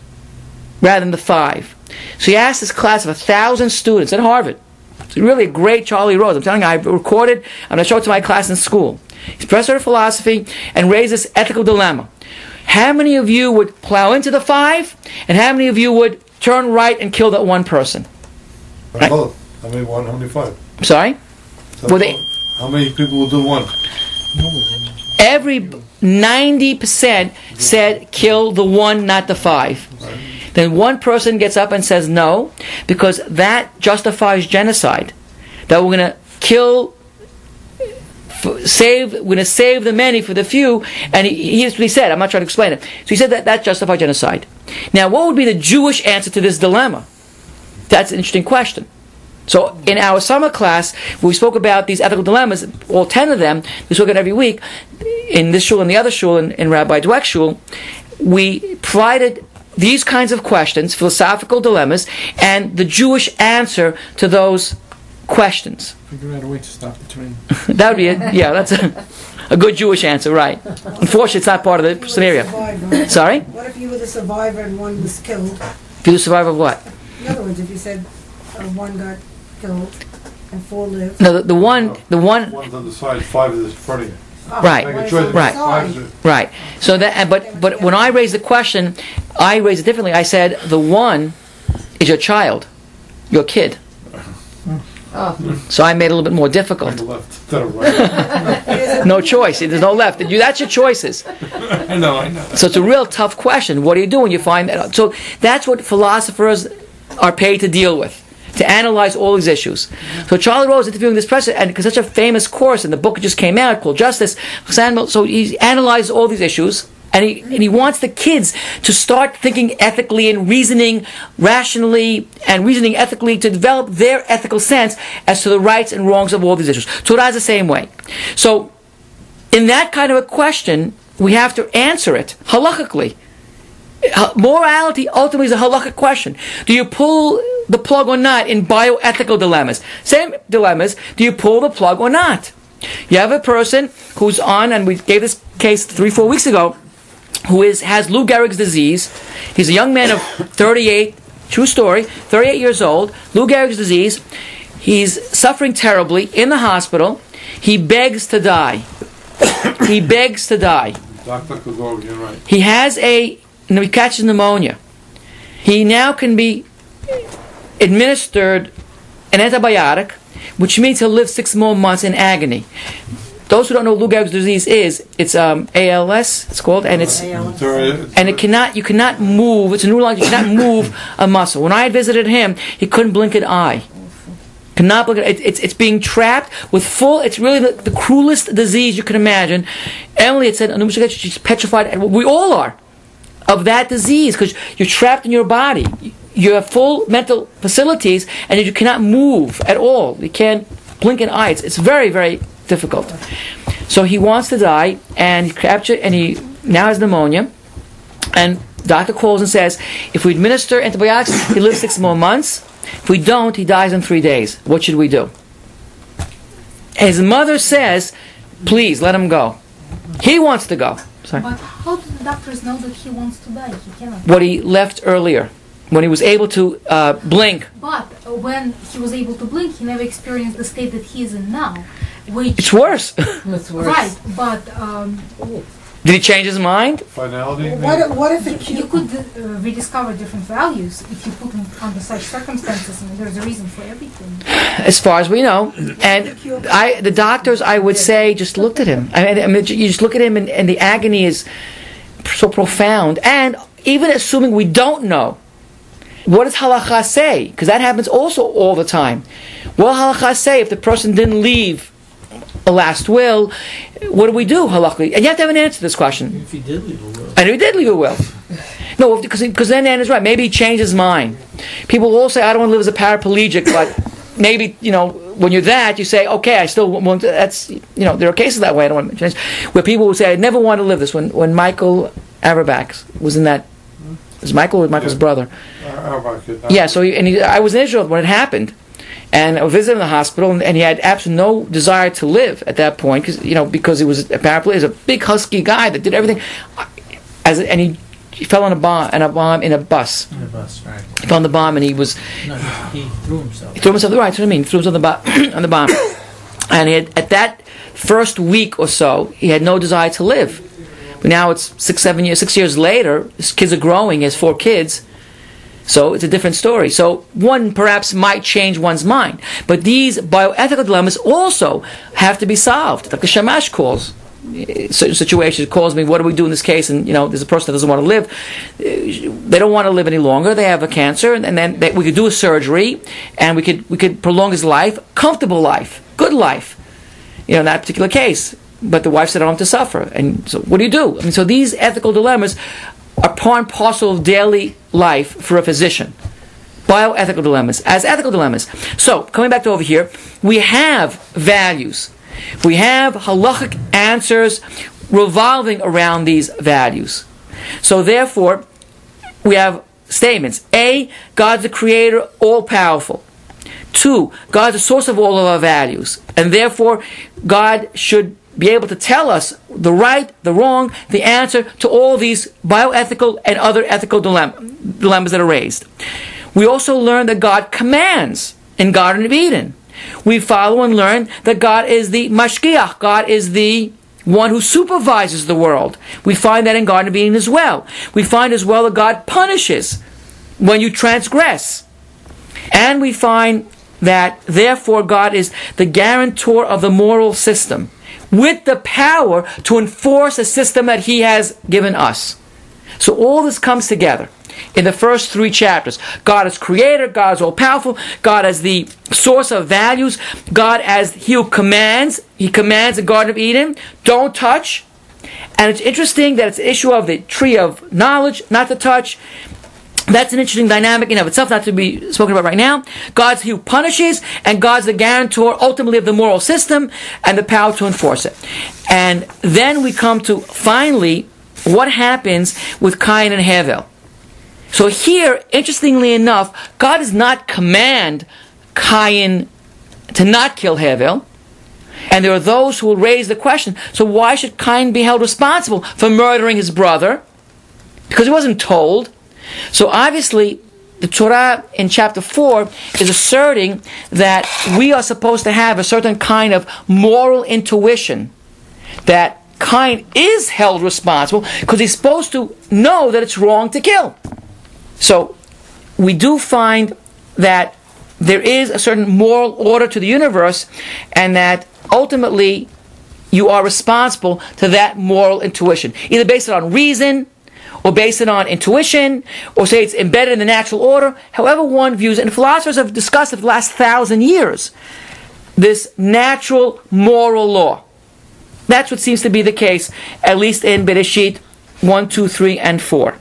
rather than the five. So he asked this class of a thousand students at Harvard. It's really a great Charlie Rose. I'm telling you, I recorded I'm going to show it to my class in school. He's professor of philosophy and raised this ethical dilemma. How many of you would plow into the five, and how many of you would turn right and kill that one person? Right. Both. How many one? How many five? Sorry? So Well, they- How many people will do one? No every 90% said kill the one, not the five. Then one person gets up and says no, because that justifies genocide. That we're going to kill, save, we're going to save the many for the few. And he, here's what he said. I'm not trying to explain it. So he said that that justifies genocide. Now, what would be the Jewish answer to this dilemma? That's an interesting question. So in our summer class, we spoke about these ethical dilemmas, all ten of them. We spoke about every week in this shul and the other shul, in, in Rabbi Dweck's shul. We provided these kinds of questions, philosophical dilemmas, and the Jewish answer to those questions. Figure out a way to stop the train. <laughs> That would be it. Yeah, that's a, a good Jewish answer, right? Unfortunately, it's not part of the scenario. Survivor. Sorry? What if you were the survivor and one was killed? If you survive of what? In other words, if you said uh, one got killed and four lived. No, the, the one, the one, One's on the side, five is in front of you. Oh, Right. Make a choice. Right. Five's it. Right. So that, but but when I raised the question, I raised it differently. I said the one is your child, your kid. Oh, So I made it a little bit more On difficult. left, to the right. <laughs> No choice. There's no left. You, that's your choices. <laughs> I know, I know. So it's a real tough question. What do you do when you find that? So that's what philosophers are paid to deal with. To analyze all these issues. So Charlie Rose interviewing this president, and because such a famous course, and the book just came out called Justice. So he analyzed all these issues, and he and he wants the kids to start thinking ethically and reasoning rationally and reasoning ethically to develop their ethical sense as to the rights and wrongs of all these issues. Torah is the same way. So in that kind of a question, we have to answer it halachically. Morality ultimately is a halakhic question. Do you pull the plug or not in bioethical dilemmas? Same dilemmas. Do you pull the plug or not? You have a person who's on, and we gave this case three, four weeks ago, who is has Lou Gehrig's disease. He's a young man of 38, true story, 38 years old, Lou Gehrig's disease. He's suffering terribly in the hospital. He begs to die. <coughs> he begs to die. Dr. You're right. He has a, no, he catches pneumonia. He now can be administered an antibiotic, which means he'll live six more months in agony. Those who don't know what Lou Gehrig's disease is, it's um, ALS. It's called, and it's and it cannot you cannot move. It's a neurological. You cannot move a muscle. When I had visited him, he couldn't blink an eye. Cannot believe it. It's, it's being trapped with full, it's really the, the cruelest disease you can imagine. Emily had said, she's petrified, and we all are, of that disease because you're trapped in your body. You have full mental facilities and you cannot move at all. You can't blink an eye. It's, it's very, very difficult. So he wants to die and he captured, and he now has pneumonia. And doctor calls and says, if we administer antibiotics, he lives six more months. If we don't, he dies in three days. What should we do? His mother says, please let him go. He wants to go. Sorry. But how do the doctors know that he wants to die? He cannot. What he left earlier, when he was able to uh, blink. But when he was able to blink, he never experienced the state that he is in now, which It's worse. <laughs> It's worse. right. But um, Did he change his mind? Finality, What, if- what if it, you could uh, rediscover different values if you put him under such circumstances. and there's a reason for everything. as far as we know. And I, the doctors, I would say, just looked at him. I mean, I mean you just look at him, and, and the agony is so profound. And even assuming we don't know, what does halacha say? Because that happens also all the time. What does halacha say if the person didn't leave a last will? What do we do halachically? And you have to have an answer to this question. If he did leave a will. And he did leave a will. No, because because then Anna's right. Maybe he changed his mind. People will say, "I don't want to live as a paraplegic," but maybe you know when you're that, you say, "Okay, I still want." To, that's you know there are cases that way. I don't want to change. Where people will say, "I never want to live this." When when Michael Averbach was in that, was Michael or Michael's Yeah. brother? How about? Yeah. So he, and he, I was in Israel when it happened. And I visited him in the hospital, and, and he had absolutely no desire to live at that point, because you know, because he was apparently he was a big husky guy that did everything. As and he, he fell on a bomb, and a bomb in a bus. In the bus, right. He fell on the bomb, and he was No, he, he threw himself. he threw himself. Right, that's what I mean. He threw himself on the, bo- <coughs> on the bomb, and he had, at that first week or so, he had no desire to live. But now it's six, seven years, six years later. His kids are growing. He has four kids. So it's a different story. So one perhaps might change one's mind. But these bioethical dilemmas also have to be solved. The Shamash calls. eh, Certain situations calls me, what do we do in this case? And, you know, there's a person that doesn't want to live. Eh, They don't want to live any longer. They have a cancer. And, then they, we could do a surgery and we could, we could prolong his life. Comfortable life. Good life. You know, in that particular case. But the wife said, I don't want to suffer. And so what do you do? I mean, so these ethical dilemmas are part and parcel of daily life for a physician. Bioethical dilemmas, as ethical dilemmas. So, coming back to over here, we have values. We have halachic answers revolving around these values. So, therefore, we have statements. A, God's the creator, all powerful. Two, God's the source of all of our values. And therefore, God should be able to tell us the right, the wrong, the answer to all these bioethical and other ethical dilem- dilemmas that are raised. We also learn that God commands in Garden of Eden. We follow and learn that God is the mashgiach. God is the one who supervises the world. We find that in Garden of Eden as well. We find as well that God punishes when you transgress. And we find that therefore God is the guarantor of the moral system with the power to enforce a system that He has given us. So all this comes together in the first three chapters. God is creator, God is all powerful, God as the source of values, God as He who commands. He commands the Garden of Eden, don't touch. And it's interesting that it's the issue of the tree of knowledge, not to touch. That's an interesting dynamic in of itself, not to be spoken about right now. God's who punishes, and God's the guarantor ultimately of the moral system and the power to enforce it. And then we come to finally what happens with Cain and Hevel. So here, interestingly enough, God does not command Cain to not kill Hevel. And there are those who will raise the question so why should Cain be held responsible for murdering his brother? Because he wasn't told. So obviously, the Torah in chapter 4 is asserting that we are supposed to have a certain kind of moral intuition that Cain is held responsible because he's supposed to know that it's wrong to kill. So we do find that there is a certain moral order to the universe and that ultimately you are responsible to that moral intuition, either based on reason or base it on intuition, or say it's embedded in the natural order. However, one views it, and philosophers have discussed it for the last thousand years this natural moral law. That's what seems to be the case, at least in Bereshit 1, 2, 3, and 4.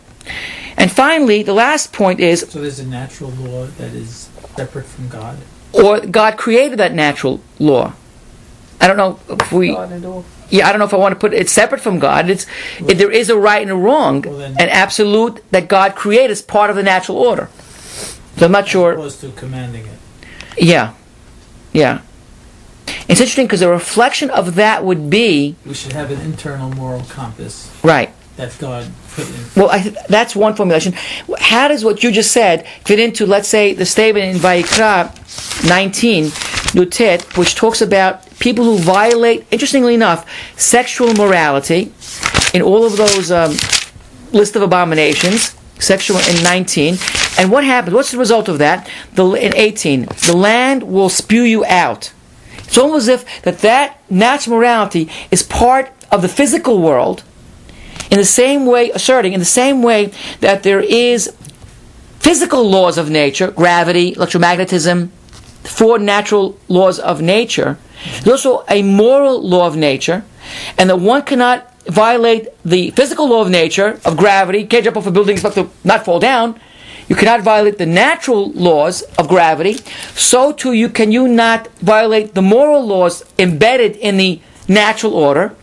And finally, the last point is, So there's a natural law that is separate from God. or God created that natural law. I don't know if we. Yeah, I don't know if I want to put it separate from God. It's it, there is a right and a wrong, Well, then- an absolute that God created as part of the natural order. So I'm not sure. Opposed to commanding it. Yeah, yeah. It's interesting because a reflection of that would be We should have an internal moral compass right. that God put in. Well, I, that's one formulation. How does what you just said fit into, let's say, the statement in Vayikra 19, Nutet, which talks about people who violate, interestingly enough, sexual morality in all of those um, list of abominations, sexual in 19. And what happens? What's the result of that? The, in 18, the land will spew you out. It's almost as if that that natural morality is part of the physical world, in the same way, asserting in the same way that there is physical laws of nature, gravity, electromagnetism, four natural laws of nature. There's also a moral law of nature, and that one cannot violate the physical law of nature of gravity. Can't jump off a building expect to not fall down. You cannot violate the natural laws of gravity. So too, you can you not violate the moral laws embedded in the natural order.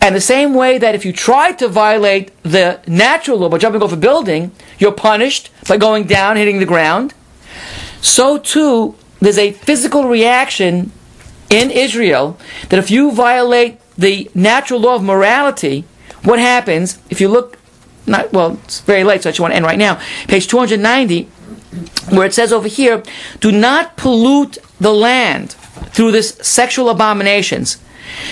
And the same way that if you try to violate the natural law by jumping off a building, you're punished by going down, hitting the ground. So too, there's a physical reaction in Israel that if you violate the natural law of morality, what happens? If you look not well it's very late so i just want to end right now. Page 290 where it says over here do not pollute the land through this sexual abominations.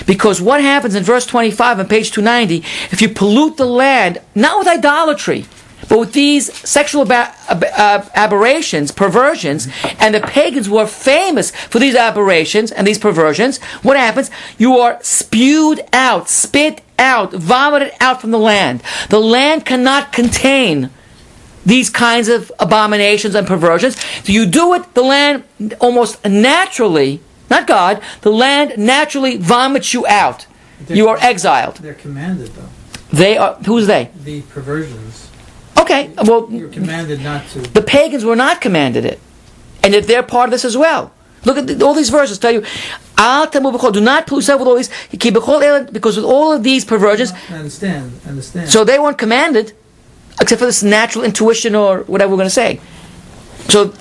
Because what happens in verse 25 on page 290 if you pollute the land not with idolatry but with these sexual ab- ab- uh, aberrations, perversions, and the pagans were famous for these aberrations and these perversions, what happens? You are spewed out, spit out, vomited out from the land. The land cannot contain these kinds of abominations and perversions. So you do it, the land almost naturally, not God, the land naturally vomits you out. You are exiled. They're commanded, though. They are, who's they? The perversions. Okay, well, You're commanded not to. the pagans were not commanded it. And yet they're part of this as well. Look at the, all these verses tell you, Al do not pollute yourself with all these, ki b'chol el- because with all of these perversions, I understand, understand. so they weren't commanded, except for this natural intuition or whatever we're going to say. So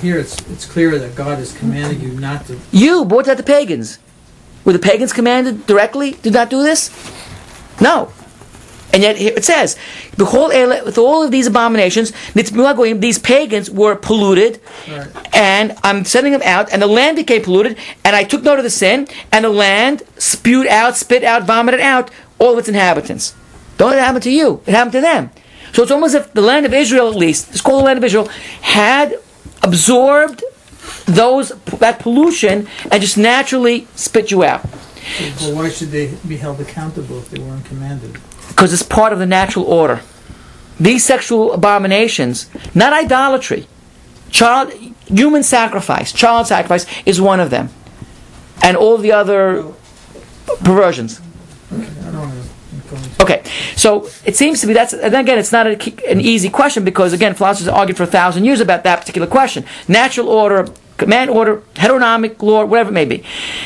here it's, it's clear that God has commanded you not to. you, but what about the pagans? Were the pagans commanded directly to not do this? No. And yet here it says, with all of these abominations, these pagans were polluted, Right. and I'm sending them out, and the land became polluted, and I took note of the sin, and the land spewed out, spit out, vomited out all of its inhabitants. Don't let it happen to you. It happened to them. So it's almost as if the land of Israel, at least, it's called the land of Israel, had absorbed those that pollution and just naturally spit you out. Well, why should they be held accountable if they weren't commanded? Because it's part of the natural order. These sexual abominations, not idolatry, child, human sacrifice, child sacrifice is one of them, and all the other perversions. Okay, so it seems to be that's and again it's not a, an easy question because again philosophers argued for a thousand years about that particular question: natural order, command order, heteronomic law, whatever it may be.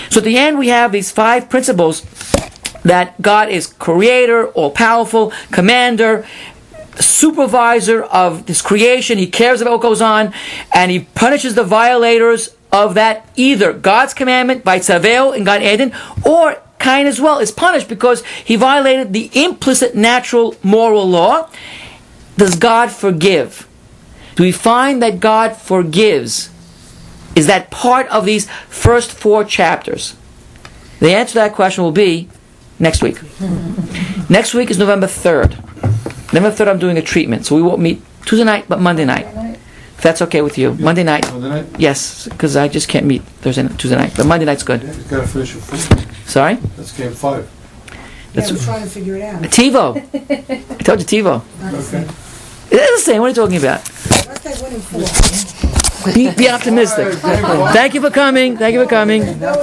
So at the end we have these five principles that God is creator, all powerful, commander, supervisor of this creation. He cares about what goes on, and he punishes the violators of that either God's commandment by Tzaveo in Gan Eden, or Cain as well is punished because he violated the implicit natural moral law. Does God forgive? Do we find that God forgives? Is that part of these first four chapters? The answer to that question will be next week. next week is November 3rd. November 3rd, I'm doing a treatment, so we won't meet Tuesday night, but Monday night. If that's okay with you. Monday night, Monday night, yes, because I just can't meet Thursday, Tuesday night, but Monday night's good. you gotta finish your food. Sorry? That's game five. Yeah, That's I'm trying to figure it out. TiVo. <laughs> I told you TiVo. Not the same. It's the same. What are you talking about? What's that winning for? Be, be optimistic. Thank you for coming. Thank you for coming. No,